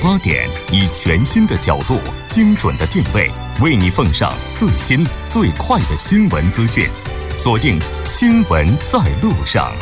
八点，以全新的角度、精准的定位，为你奉上最新最快的新闻资讯。锁定《新闻在路上》。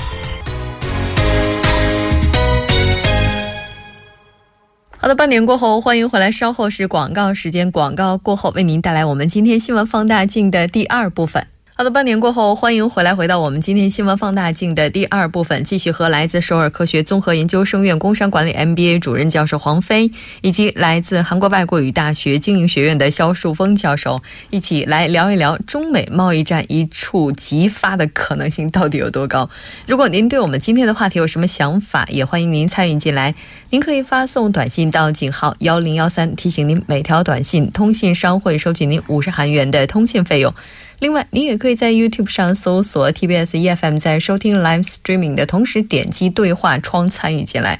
好的，半点过后，欢迎回来。稍后是广告时间，广告过后为您带来我们今天新闻放大镜的第二部分。好的，半年过后，欢迎回来，回到我们今天新闻放大镜的第二部分，继续和来自首尔科学综合研究生院工商管理 MBA 主任教授黄飞，以及来自韩国外国语大学经营学院的肖树峰教授一起来聊一聊中美贸易战一触即发的可能性到底有多高。如果您对我们今天的话题有什么想法，也欢迎您参与进来。您可以发送短信到井号幺零幺三，提醒您每条短信通信商会收取您五十韩元的通信费用。另外，你也可以在 YouTube 上搜索 TBS EFM，在收听 Live Streaming 的同时点击对话窗参与进来。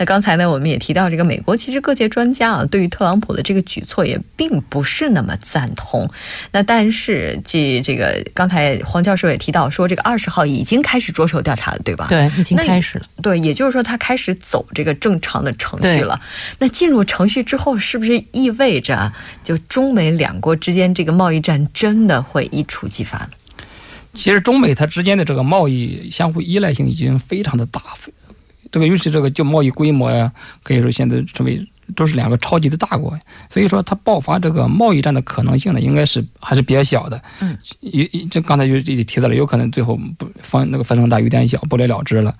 那刚才呢，我们也提到这个美国，其实各界专家啊，对于特朗普的这个举措也并不是那么赞同。那但是，这这个刚才黄教授也提到说，这个二十号已经开始着手调查了，对吧？对，已经开始了。对，也就是说，他开始走这个正常的程序了。那进入程序之后，是不是意味着就中美两国之间这个贸易战真的会一触即发呢？其实，中美它之间的这个贸易相互依赖性已经非常的大。这个尤其这个就贸易规模呀，可以说现在成为都是两个超级的大国，所以说它爆发这个贸易战的可能性呢，应该是还是比较小的。嗯，也这刚才就已经提到了，有可能最后不方那个发生大雨点小，不了了之了。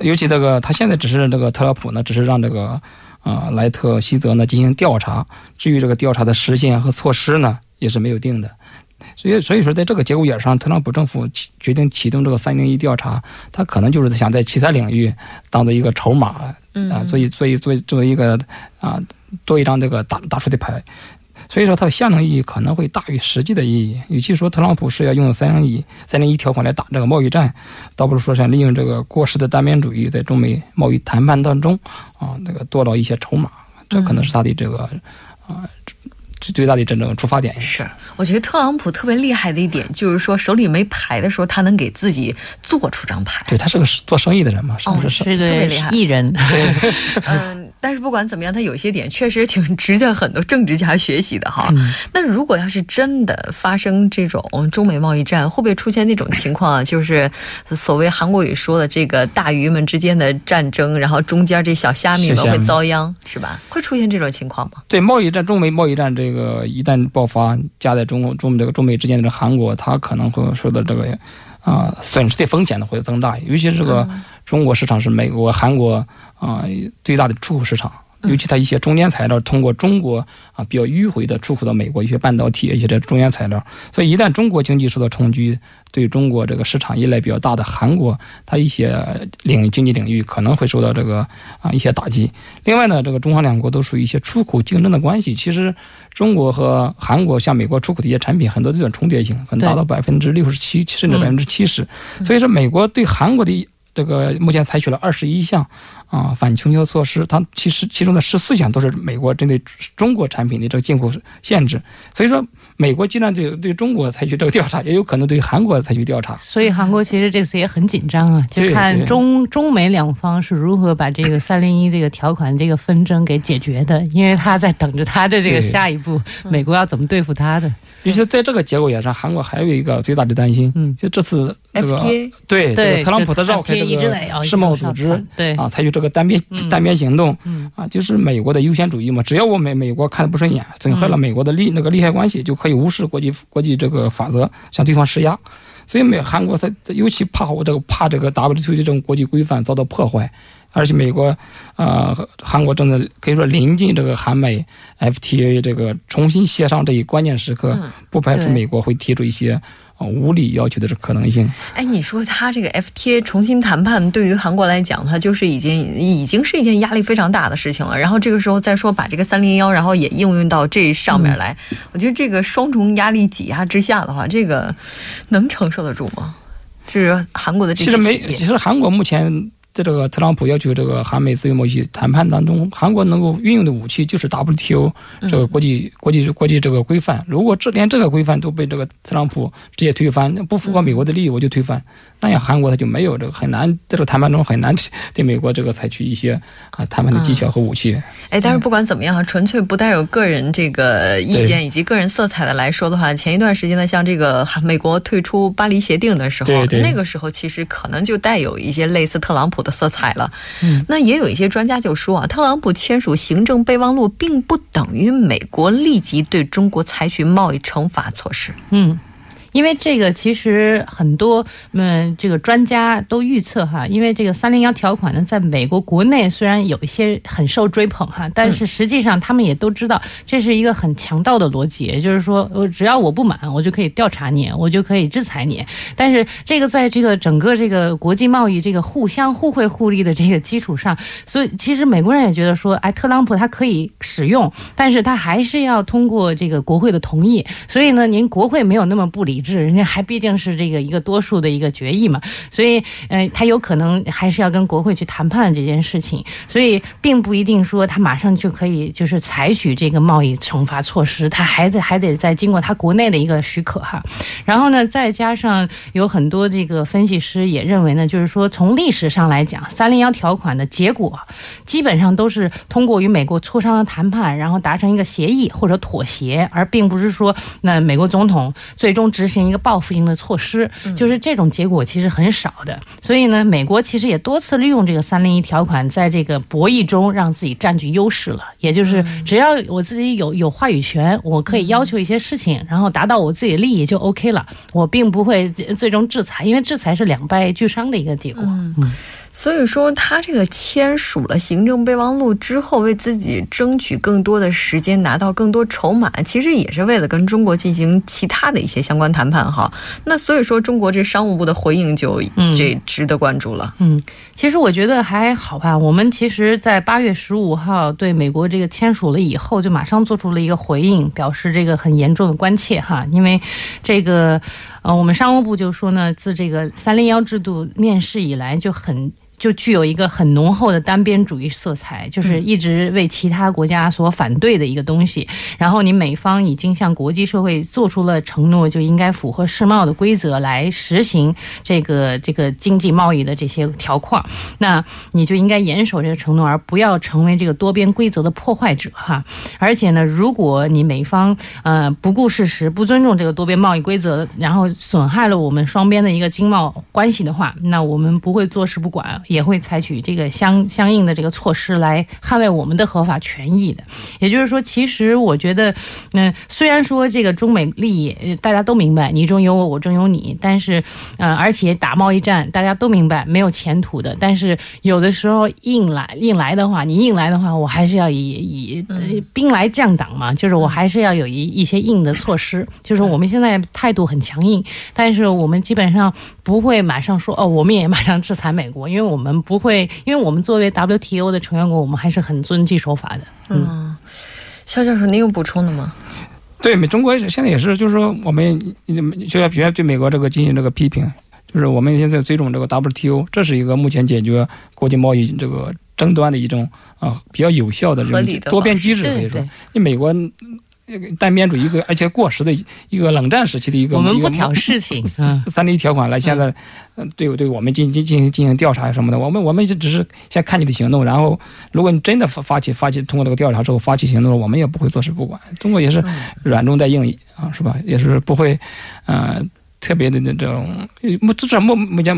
尤其这个他现在只是这个特朗普呢，只是让这个啊莱特希泽呢进行调查，至于这个调查的时限和措施呢，也是没有定的。所以，所以说，在这个节骨眼上，特朗普政府决定启动这个三零一调查，他可能就是想在其他领域当做一个筹码啊，所以，所以，作为作为一个啊，做一张这个打打出的牌。所以说，它的象征意义可能会大于实际的意义。与其说特朗普是要用三零一三零一条款来打这个贸易战，倒不如说想利用这个过时的单边主义，在中美贸易谈判当中啊，那个多到一些筹码，这可能是他的这个啊。最大的真正出发点是，我觉得特朗普特别厉害的一点就是说，手里没牌的时候，他能给自己做出张牌。对他是个做生意的人嘛，是不是？是个艺人。嗯。但是不管怎么样，他有些点确实挺值得很多政治家学习的哈。那如果要是真的发生这种中美贸易战，会不会出现那种情况啊？就是所谓韩国语说的这个大鱼们之间的战争，然后中间这小虾米们会遭殃，是吧？会出现这种情况吗？对，贸易战，中美贸易战这个一旦爆发，夹在中中这个中美之间的韩国，它可能会受到这个啊损失的风险呢会增大，尤其是这个中国市场是美国、韩国。啊，最大的出口市场，尤其它一些中间材料通过中国啊比较迂回的出口到美国，一些半导体一些这中间材料，所以一旦中国经济受到冲击，对中国这个市场依赖比较大的韩国，它一些领经济领域可能会受到这个啊一些打击。另外呢，这个中韩两国都属于一些出口竞争的关系，其实中国和韩国向美国出口的一些产品很多都有重叠性，可能达到百分之六十七甚至百分之七十，所以说美国对韩国的这个目前采取了二十一项。啊，反倾销措施，它其实其中的十四项都是美国针对中国产品的这个进口限制。所以说，美国既然对对中国采取这个调查，也有可能对韩国采取调查。所以韩国其实这次也很紧张啊，就看中中美两方是如何把这个三零一这个条款这个纷争给解决的，因为他在等着他的这个下一步，美国要怎么对付他的。其实在这个节骨眼上，韩国还有一个最大的担心，嗯，就这次这个对这个特朗普他绕开这个世贸组织，对。啊，采取这个单边单边行动，啊，就是美国的优先主义嘛，只要我美美国看的不顺眼，损害了美国的利那个利害关系，就可以无视国际国际这个法则向对方施压，所以美韩国他尤其怕我这个怕这个 WTO 这种国际规范遭到破坏。而且美国，呃，韩国正在可以说临近这个韩美 FTA 这个重新协商这一关键时刻，不排除美国会提出一些无理要求的这可能性。哎，你说他这个 FTA 重新谈判，对于韩国来讲，它就是已经已经是一件压力非常大的事情了。然后这个时候再说把这个三零幺，然后也应用到这上面来，我觉得这个双重压力挤压之下的话，这个能承受得住吗？这是韩国的这些其实没，其实韩国目前。在这个特朗普要求这个韩美自由贸易谈判当中，韩国能够运用的武器就是 WTO 这个国际国际国际这个规范。如果这连这个规范都被这个特朗普直接推翻，不符合美国的利益，我就推翻。那样韩国他就没有这个很难在这个谈判中很难 对美国这个采取一些啊谈判的技巧和武器。哎，但是不管怎么样，纯粹不带有个人这个意见以及个人色彩的来说的话，前一段时间呢，像这个美国退出巴黎协定的时候，那个时候其实可能就带有一些类似特朗普的色彩了。嗯，那也有一些专家就说啊，特朗普签署行政备忘录，并不等于美国立即对中国采取贸易惩罚措施。嗯。因为这个其实很多嗯，这个专家都预测哈，因为这个三零幺条款呢，在美国国内虽然有一些很受追捧哈，但是实际上他们也都知道这是一个很强盗的逻辑，也就是说，我，只要我不满，我就可以调查你，我就可以制裁你。但是这个在这个整个这个国际贸易这个互相互惠互利的这个基础上，所以其实美国人也觉得说，哎，特朗普他可以使用，但是他还是要通过这个国会的同意。所以呢，您国会没有那么不理。理智，人家还毕竟是这个一个多数的一个决议嘛，所以，呃，他有可能还是要跟国会去谈判这件事情，所以并不一定说他马上就可以就是采取这个贸易惩罚措施，他还得还得再经过他国内的一个许可哈。然后呢，再加上有很多这个分析师也认为呢，就是说从历史上来讲，三零幺条款的结果基本上都是通过与美国磋商的谈判，然后达成一个协议或者妥协，而并不是说那美国总统最终执行一个报复性的措施，就是这种结果其实很少的。所以呢，美国其实也多次利用这个三零一条款，在这个博弈中让自己占据优势了。也就是只要我自己有有话语权，我可以要求一些事情，然后达到我自己的利益就 OK 了。我并不会最终制裁，因为制裁是两败俱伤的一个结果。嗯。所以说，他这个签署了行政备忘录之后，为自己争取更多的时间，拿到更多筹码，其实也是为了跟中国进行其他的一些相关谈判哈。那所以说，中国这商务部的回应就这值得关注了。嗯，其实我觉得还好吧。我们其实，在八月十五号对美国这个签署了以后，就马上做出了一个回应，表示这个很严重的关切哈。因为这个，呃，我们商务部就说呢，自这个三零幺制度面世以来就很。就具有一个很浓厚的单边主义色彩，就是一直为其他国家所反对的一个东西。然后你美方已经向国际社会做出了承诺，就应该符合世贸的规则来实行这个这个经济贸易的这些条框。那你就应该严守这个承诺，而不要成为这个多边规则的破坏者哈。而且呢，如果你美方呃不顾事实，不尊重这个多边贸易规则，然后损害了我们双边的一个经贸关系的话，那我们不会坐视不管。也会采取这个相相应的这个措施来捍卫我们的合法权益的。也就是说，其实我觉得，嗯，虽然说这个中美利益大家都明白，你中有我，我中有你，但是，嗯，而且打贸易战大家都明白没有前途的。但是有的时候硬来硬来的话，你硬来的话，我还是要以以兵来将挡嘛，就是我还是要有一一些硬的措施。就是我们现在态度很强硬，但是我们基本上不会马上说哦，我们也马上制裁美国，因为我。们不会，因为我们作为 WTO 的成员国，我们还是很遵纪守法的。嗯，肖教授，您有补充的吗？对，美中国现在也是，就是说我们就要比较对美国这个进行这个批评，就是我们现在尊重这个 WTO，这是一个目前解决国际贸易这个争端的一种啊比较有效的这种多边机制，可以说，你美国。单边主义一个而且过时的一个冷战时期的一个我们不挑事情，三零一条款来现在，嗯，对对我们进进进行进行调查什么的，我们我们就只是先看你的行动，然后如果你真的发发起发起通过这个调查之后发起行动了，我们也不会坐视不管。中国也是软中带硬啊，是吧？也是不会，呃，特别的那种，目至少目目前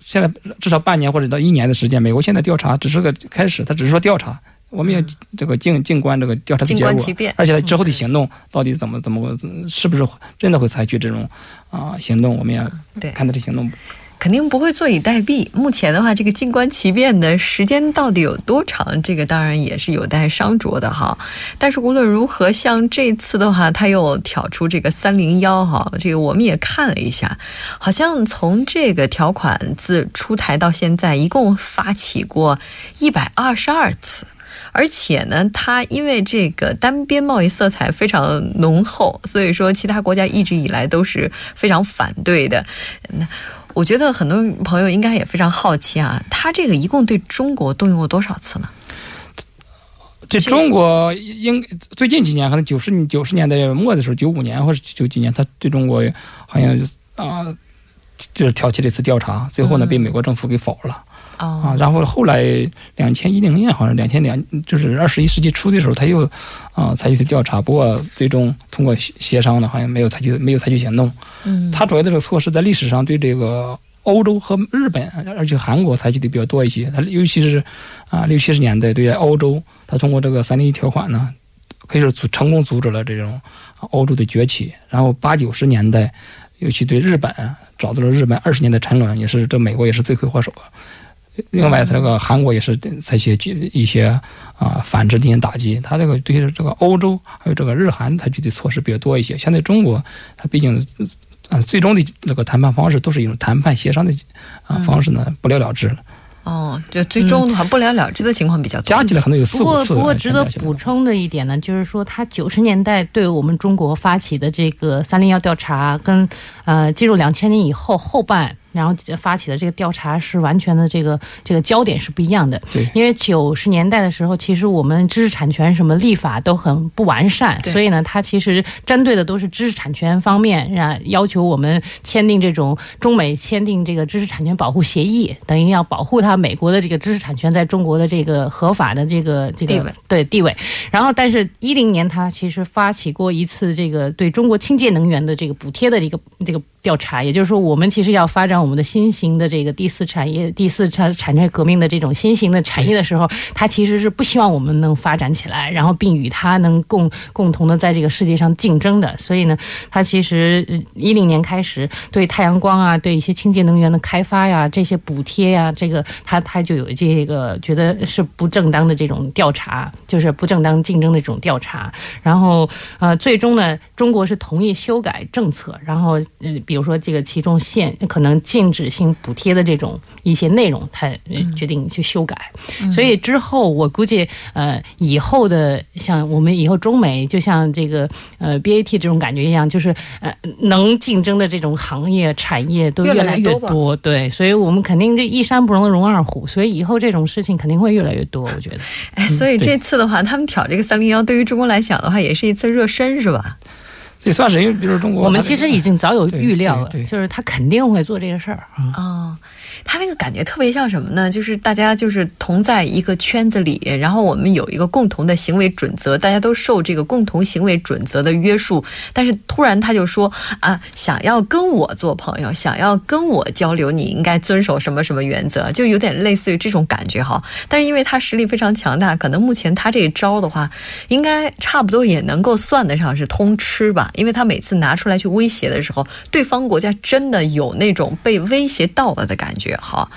现在至少半年或者到一年的时间，美国现在调查只是个开始，他只是说调查。我们要这个静静观这个调查的结果，而且之后的行动到底怎么怎么，是不是真的会采取这种啊行动？我们要看他的行动，肯定不会坐以待毙。目前的话，这个静观其变的时间到底有多长？这个当然也是有待商酌的哈。但是无论如何，像这次的话，他又挑出这个三零幺哈，这个我们也看了一下，好像从这个条款自出台到现在，一共发起过一百二十二次。而且呢，它因为这个单边贸易色彩非常浓厚，所以说其他国家一直以来都是非常反对的。那我觉得很多朋友应该也非常好奇啊，它这个一共对中国动用过多少次呢？这中国应最近几年，可能九十九十年代末的时候，九五年或者九几年，他对中国好像啊，就是挑起了一次调查，最后呢被美国政府给否了。啊，然后后来两千一零年，好像两千两就是二十一世纪初的时候，他又啊采取的调查，不过最终通过协协商呢，好像没有采取没有采取行动。嗯，他主要的这个措施在历史上对这个欧洲和日本，而且韩国采取的比较多一些。他尤其是啊六七十年代对欧洲，他通过这个三零一条款呢，可以说阻成功阻止了这种欧洲的崛起。然后八九十年代，尤其对日本找到了日本二十年的沉沦，也是这美国也是罪魁祸首。另外，他这个韩国也是采取一些啊反制进行打击。它这个对这个欧洲还有这个日韩采取的措施比较多一些。现在中国，它毕竟啊最终的那个谈判方式都是一种谈判协商的啊方式呢，不了了之了。哦，就最终的话不了了之的情况比较多，加起来可能有四五次。不过，不过值得补充的一点呢，就是说他九十年代对我们中国发起的这个三零幺调查，跟呃进入两千年以后后半。然后发起的这个调查是完全的这个这个焦点是不一样的，对，因为九十年代的时候，其实我们知识产权什么立法都很不完善，所以呢，它其实针对的都是知识产权方面，让要求我们签订这种中美签订这个知识产权保护协议，等于要保护它美国的这个知识产权在中国的这个合法的这个这个地位，对地位。然后，但是一零年它其实发起过一次这个对中国清洁能源的这个补贴的一个这个。调查，也就是说，我们其实要发展我们的新型的这个第四产业、第四产产业革命的这种新型的产业的时候，它其实是不希望我们能发展起来，然后并与它能共共同的在这个世界上竞争的。所以呢，它其实一零年开始对太阳光啊、对一些清洁能源的开发呀、这些补贴呀，这个它它就有这个觉得是不正当的这种调查，就是不正当竞争的这种调查。然后呃，最终呢，中国是同意修改政策，然后嗯。比如说，这个其中限可能禁止性补贴的这种一些内容，他决定去修改。所以之后，我估计，呃，以后的像我们以后中美，就像这个呃 BAT 这种感觉一样，就是呃能竞争的这种行业产业都越来越多。对，所以我们肯定这一山不容容二虎，所以以后这种事情肯定会越来越多。我觉得，哎，所以这次的话，他们挑这个三零幺，对于中国来讲的话，也是一次热身，是吧？这算是因为，比如中国，我们其实已经早有预料了，就是他肯定会做这个事儿啊。他那个感觉特别像什么呢？就是大家就是同在一个圈子里，然后我们有一个共同的行为准则，大家都受这个共同行为准则的约束。但是突然他就说啊，想要跟我做朋友，想要跟我交流，你应该遵守什么什么原则，就有点类似于这种感觉哈。但是因为他实力非常强大，可能目前他这一招的话，应该差不多也能够算得上是通吃吧。因为他每次拿出来去威胁的时候，对方国家真的有那种被威胁到了的感觉。好，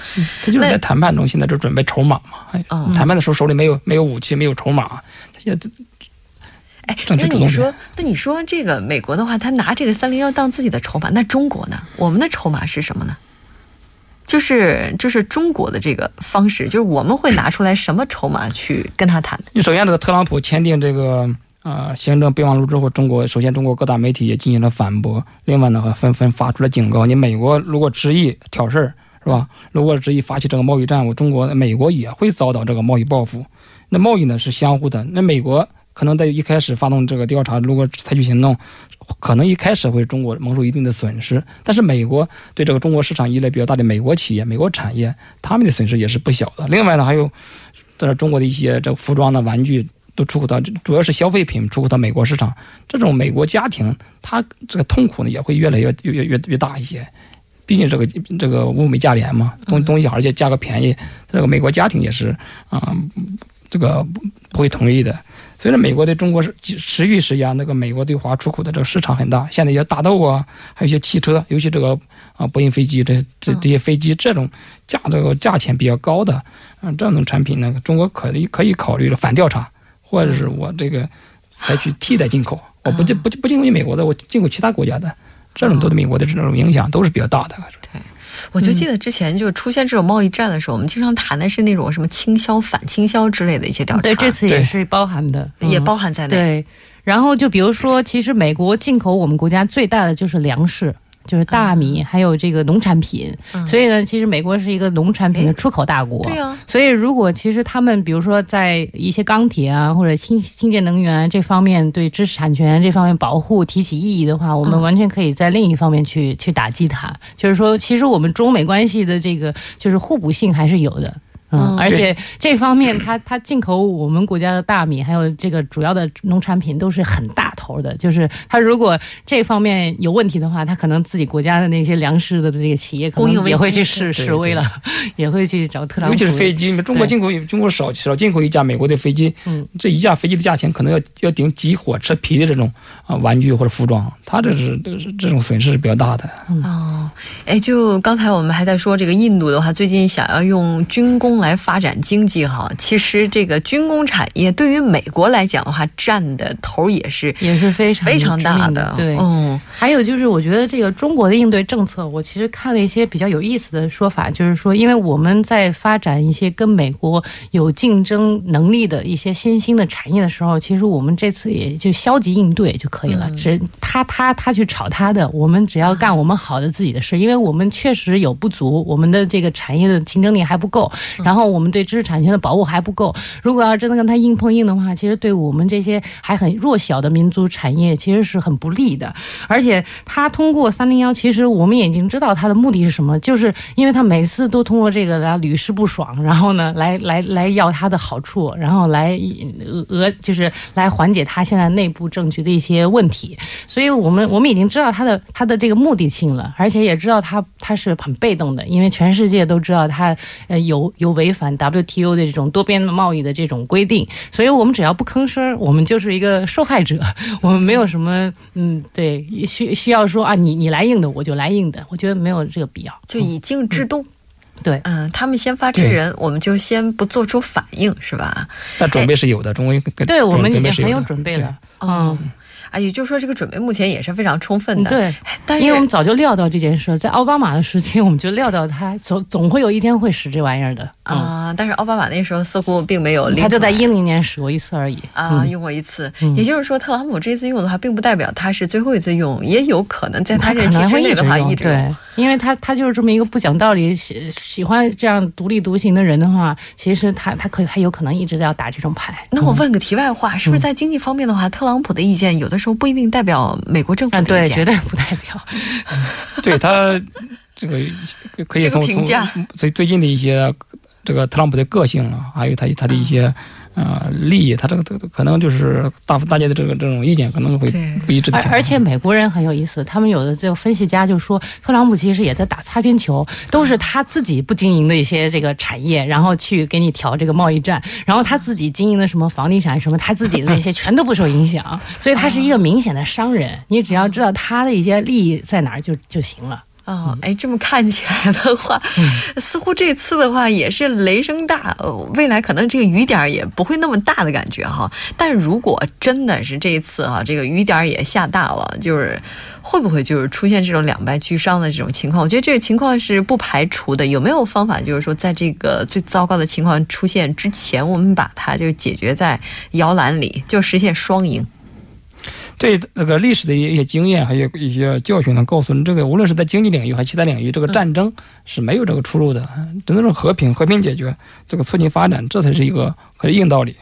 他就是在谈判中，现在就准备筹码嘛。哎，谈判的时候手里没有没有武器，没有筹码，他现在哎，那你说，那你说这个美国的话，他拿这个三零幺当自己的筹码，那中国呢？我们的筹码是什么呢？就是就是中国的这个方式，就是我们会拿出来什么筹码去跟他谈？你首先，这个特朗普签订这个呃行政备忘录之后，中国首先中国各大媒体也进行了反驳，另外呢，纷纷发出了警告：你美国如果执意挑事儿。是吧？如果执意发起这个贸易战，我中国、美国也会遭到这个贸易报复。那贸易呢是相互的。那美国可能在一开始发动这个调查，如果采取行动，可能一开始会中国蒙受一定的损失。但是美国对这个中国市场依赖比较大的美国企业、美国产业，他们的损失也是不小的。另外呢，还有在中国的一些这个服装的玩具都出口到，主要是消费品出口到美国市场。这种美国家庭，他这个痛苦呢也会越来越越越越大一些。毕竟这个这个物美价廉嘛，东东西而且价格便宜，这个美国家庭也是啊，这个不不会同意的。所以说，美国对中国是持续施压，那个美国对华出口的这个市场很大。现在一些大豆啊，还有一些汽车，尤其这个啊波音飞机这这这些飞机这种价这个价钱比较高的嗯这种产品呢，中国可以可以考虑了反调查，或者是我这个采取替代进口，我不进不不进口你美国的，我进口其他国家的。这种对美国的这种影响都是比较大的。对，我就记得之前就出现这种贸易战的时候，我们经常谈的是那种什么倾销、反倾销之类的一些调查。对，这次也是包含的，也包含在内。对，然后就比如说，其实美国进口我们国家最大的就是粮食。就是大米，还有这个农产品。所以呢，其实美国是一个农产品的出口大国。对啊。所以如果其实他们比如说在一些钢铁啊或者清清洁能源这方面对知识产权这方面保护提起异议的话，我们完全可以在另一方面去去打击它。就是说，其实我们中美关系的这个就是互补性还是有的。嗯，而且这方面，它它进口我们国家的大米，还有这个主要的农产品都是很大头的。就是他如果这方面有问题的话，他可能自己国家的那些粮食的这个企业可能也会去示示威了，也会去找特朗普。尤其是飞机，中国进口中国少少进口一架美国的飞机，嗯，这一架飞机的价钱可能要要顶几火车皮的这种啊玩具或者服装，他这是这是这种损失是比较大的。哦，哎，就刚才我们还在说这个印度的话，最近想要用军工。来发展经济哈，其实这个军工产业对于美国来讲的话，占的头也是也是非常非常大的。对，嗯，还有就是，我觉得这个中国的应对政策，我其实看了一些比较有意思的说法，就是说，因为我们在发展一些跟美国有竞争能力的一些新兴的产业的时候，其实我们这次也就消极应对就可以了。只他他他去炒他的，我们只要干我们好的自己的事，因为我们确实有不足，我们的这个产业的竞争力还不够。然后我们对知识产权的保护还不够。如果要真的跟他硬碰硬的话，其实对我们这些还很弱小的民族产业其实是很不利的。而且他通过三零幺，其实我们已经知道他的目的是什么，就是因为他每次都通过这个来屡试不爽，然后呢，来来来要他的好处，然后来俄就是来缓解他现在内部政局的一些问题。所以我们我们已经知道他的他的这个目的性了，而且也知道他他是很被动的，因为全世界都知道他呃有有违。违反 WTO 的这种多边贸易的这种规定，所以我们只要不吭声，我们就是一个受害者。我们没有什么，嗯，对，需需要说啊，你你来硬的，我就来硬的。我觉得没有这个必要，就以静制动。对，嗯，他们先发制人，我们就先不做出反应，是吧？那准备是有的，中国对我们已经很有准备了，嗯。啊，也就是说，这个准备目前也是非常充分的。对，但是因为我们早就料到这件事，在奥巴马的时期，我们就料到他总总会有一天会使这玩意儿的啊。但是奥巴马那时候似乎并没有，他就在一零年使过一次而已啊，用过一次。也就是说，特朗普这次用的话，并不代表他是最后一次用，也有可能在他任期之内的话一直对，因为他他就是这么一个不讲道理、喜喜欢这样独立独行的人的话，其实他他可他有可能一直在要打这种牌。那我问个题外话，是不是在经济方面的话，特朗普的意见有的？时候不一定代表美国政府的意见，绝对不代表。对他这个可以从从最最近的一些这个特朗普的个性啊，还有他他的一些。啊，利益，他这个这个可能就是大大家的这个这种意见可能会不一致的。而且美国人很有意思，他们有的这个分析家就说，特朗普其实也在打擦边球，都是他自己不经营的一些这个产业，然后去给你调这个贸易战，然后他自己经营的什么房地产什么，他自己的那些 全都不受影响，所以他是一个明显的商人。你只要知道他的一些利益在哪儿就就行了。哦，哎，这么看起来的话，似乎这次的话也是雷声大，未来可能这个雨点也不会那么大的感觉哈。但如果真的是这一次哈，这个雨点也下大了，就是会不会就是出现这种两败俱伤的这种情况？我觉得这个情况是不排除的。有没有方法，就是说在这个最糟糕的情况出现之前，我们把它就解决在摇篮里，就实现双赢？对那个历史的一些经验，还有一些教训呢，告诉你，这个无论是在经济领域还是其他领域，这个战争是没有这个出路的，只能是和平，和平解决，这个促进发展，这才是一个可是硬道理。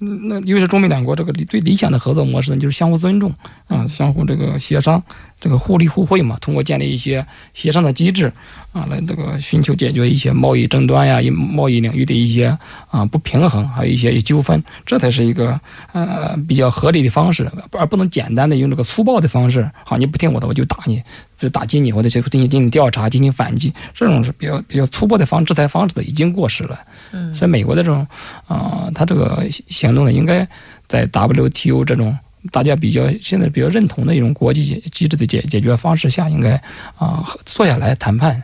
那因为是中美两国这个最理想的合作模式呢，就是相互尊重啊，相互这个协商，这个互利互惠嘛，通过建立一些协商的机制。啊，来这个寻求解决一些贸易争端呀，贸易领域的一些啊不平衡，还有一些纠纷，这才是一个呃比较合理的方式，而不能简单的用这个粗暴的方式。好，你不听我的，我就打你，就打击你，或者进行进行调查，进行反击，这种是比较比较粗暴的方制裁方式的，已经过时了。嗯，所以美国的这种啊，他这个行动呢，应该在 WTO 这种。大家比较现在比较认同的一种国际机制的解解决方式下，应该啊坐下来谈判，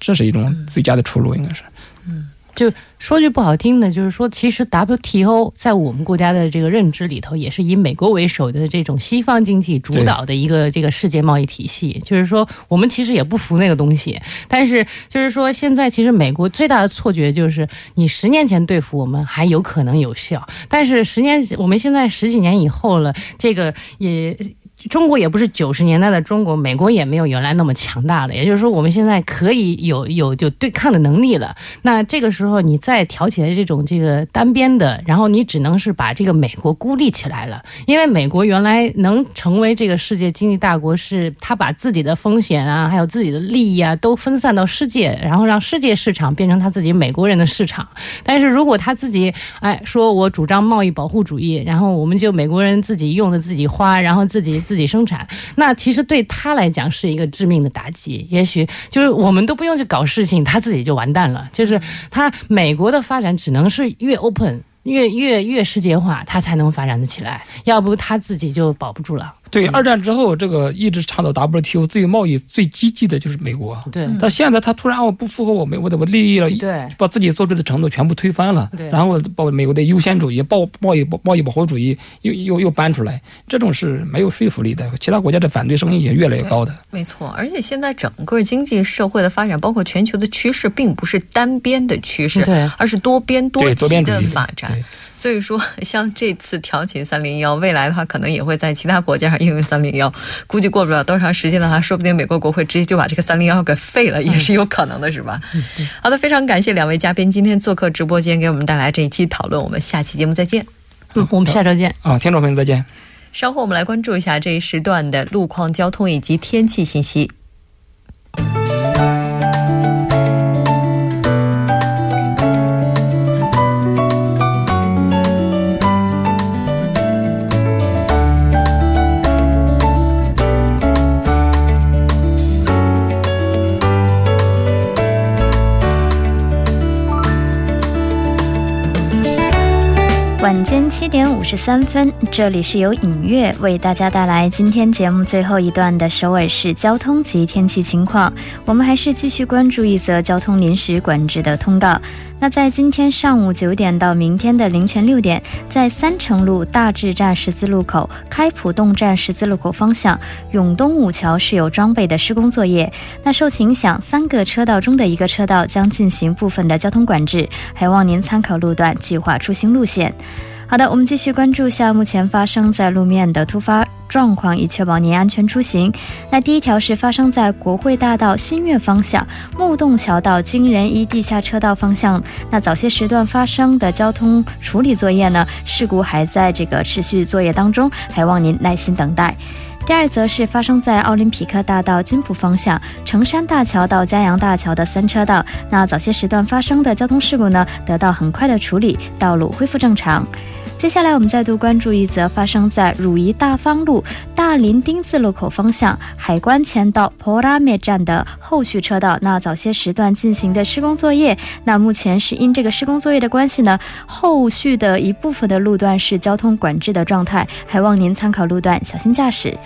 这是一种最佳的出路，应该是。嗯，就。说句不好听的，就是说，其实 WTO 在我们国家的这个认知里头，也是以美国为首的这种西方经济主导的一个这个世界贸易体系。就是说，我们其实也不服那个东西。但是，就是说，现在其实美国最大的错觉就是，你十年前对付我们还有可能有效，但是十年，我们现在十几年以后了，这个也。中国也不是九十年代的中国，美国也没有原来那么强大了。也就是说，我们现在可以有有有对抗的能力了。那这个时候你再挑起来这种这个单边的，然后你只能是把这个美国孤立起来了。因为美国原来能成为这个世界经济大国，是他把自己的风险啊，还有自己的利益啊，都分散到世界，然后让世界市场变成他自己美国人的市场。但是如果他自己哎说我主张贸易保护主义，然后我们就美国人自己用的自己花，然后自己自自己生产，那其实对他来讲是一个致命的打击。也许就是我们都不用去搞事情，他自己就完蛋了。就是他美国的发展只能是越 open。越越越世界化，他才能发展得起来，要不他自己就保不住了。对，二战之后，这个一直倡导 WTO 自由贸易最积极的就是美国。对，但现在他突然哦不符合我美我的我利益了，对，把自己做出的承诺全部推翻了，对，然后把美国的优先主义、贸贸易贸易保护主义又又又搬出来，这种是没有说服力的。其他国家的反对声音也越来越高的。没错，而且现在整个经济社会的发展，包括全球的趋势，并不是单边的趋势，对，而是多边多极的发展。所以说，像这次调起三零幺，未来的话可能也会在其他国家上应用三零幺。估计过不了多长时间的话，说不定美国国会直接就把这个三零幺给废了，也是有可能的，是吧？好的，非常感谢两位嘉宾今天做客直播间，给我们带来这一期讨论。我们下期节目再见。嗯，我们下周见。啊，听众朋友再见。稍后我们来关注一下这一时段的路况、交通以及天气信息。晚间七点五十三分，这里是由影月为大家带来今天节目最后一段的首尔市交通及天气情况。我们还是继续关注一则交通临时管制的通告。那在今天上午九点到明天的凌晨六点，在三城路大智站十字路口、开浦洞站十字路口方向，永东五桥是有装备的施工作业。那受其影响，三个车道中的一个车道将进行部分的交通管制，还望您参考路段计划出行路线。好的，我们继续关注下目前发生在路面的突发状况，以确保您安全出行。那第一条是发生在国会大道新月方向木洞桥到金人一地下车道方向，那早些时段发生的交通处理作业呢？事故还在这个持续作业当中，还望您耐心等待。第二则是发生在奥林匹克大道金浦方向城山大桥到嘉阳大桥的三车道，那早些时段发生的交通事故呢，得到很快的处理，道路恢复正常。接下来，我们再度关注一则发生在汝矣大方路大林丁字路口方向海关前到坡拉灭站的后续车道。那早些时段进行的施工作业，那目前是因这个施工作业的关系呢，后续的一部分的路段是交通管制的状态，还望您参考路段，小心驾驶。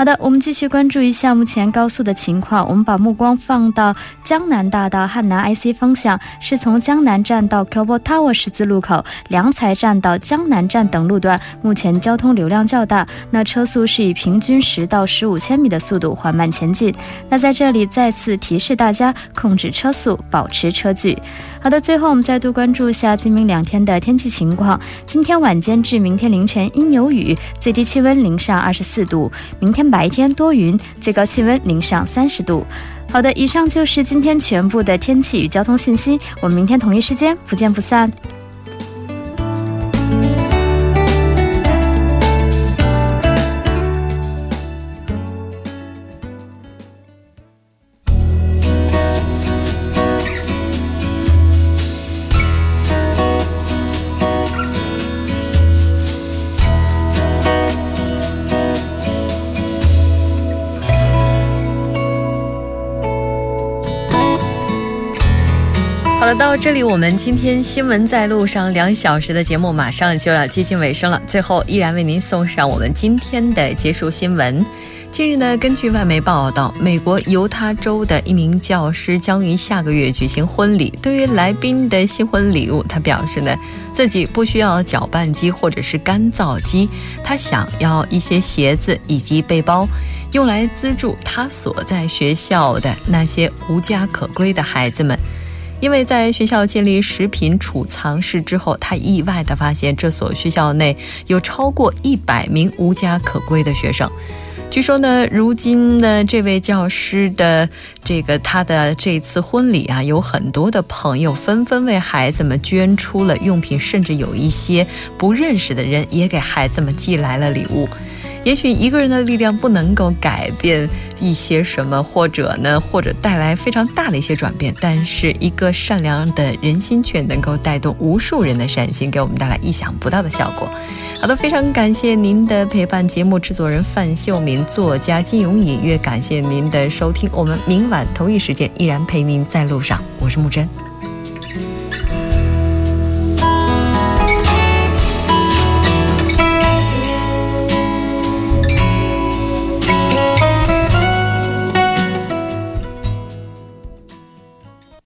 好的，我们继续关注一下目前高速的情况。我们把目光放到江南大道汉南 IC 方向，是从江南站到 k o b o Tower 十字路口、良才站到江南站等路段，目前交通流量较大，那车速是以平均十到十五千米的速度缓慢前进。那在这里再次提示大家控制车速，保持车距。好的，最后我们再度关注一下今明两天的天气情况。今天晚间至明天凌晨阴有雨，最低气温零上二十四度。明天白天多云，最高气温零上三十度。好的，以上就是今天全部的天气与交通信息。我们明天同一时间不见不散。到这里，我们今天新闻在路上两小时的节目马上就要接近尾声了。最后，依然为您送上我们今天的结束新闻。近日呢，根据外媒报道，美国犹他州的一名教师将于下个月举行婚礼。对于来宾的新婚礼物，他表示呢，自己不需要搅拌机或者是干燥机，他想要一些鞋子以及背包，用来资助他所在学校的那些无家可归的孩子们。因为在学校建立食品储藏室之后，他意外地发现这所学校内有超过一百名无家可归的学生。据说呢，如今呢，这位教师的这个他的这次婚礼啊，有很多的朋友纷纷为孩子们捐出了用品，甚至有一些不认识的人也给孩子们寄来了礼物。也许一个人的力量不能够改变一些什么，或者呢，或者带来非常大的一些转变，但是一个善良的人心却能够带动无数人的善心，给我们带来意想不到的效果。好的，非常感谢您的陪伴。节目制作人范秀敏，作家金永隐，也感谢您的收听。我们明晚同一时间依然陪您在路上。我是木真。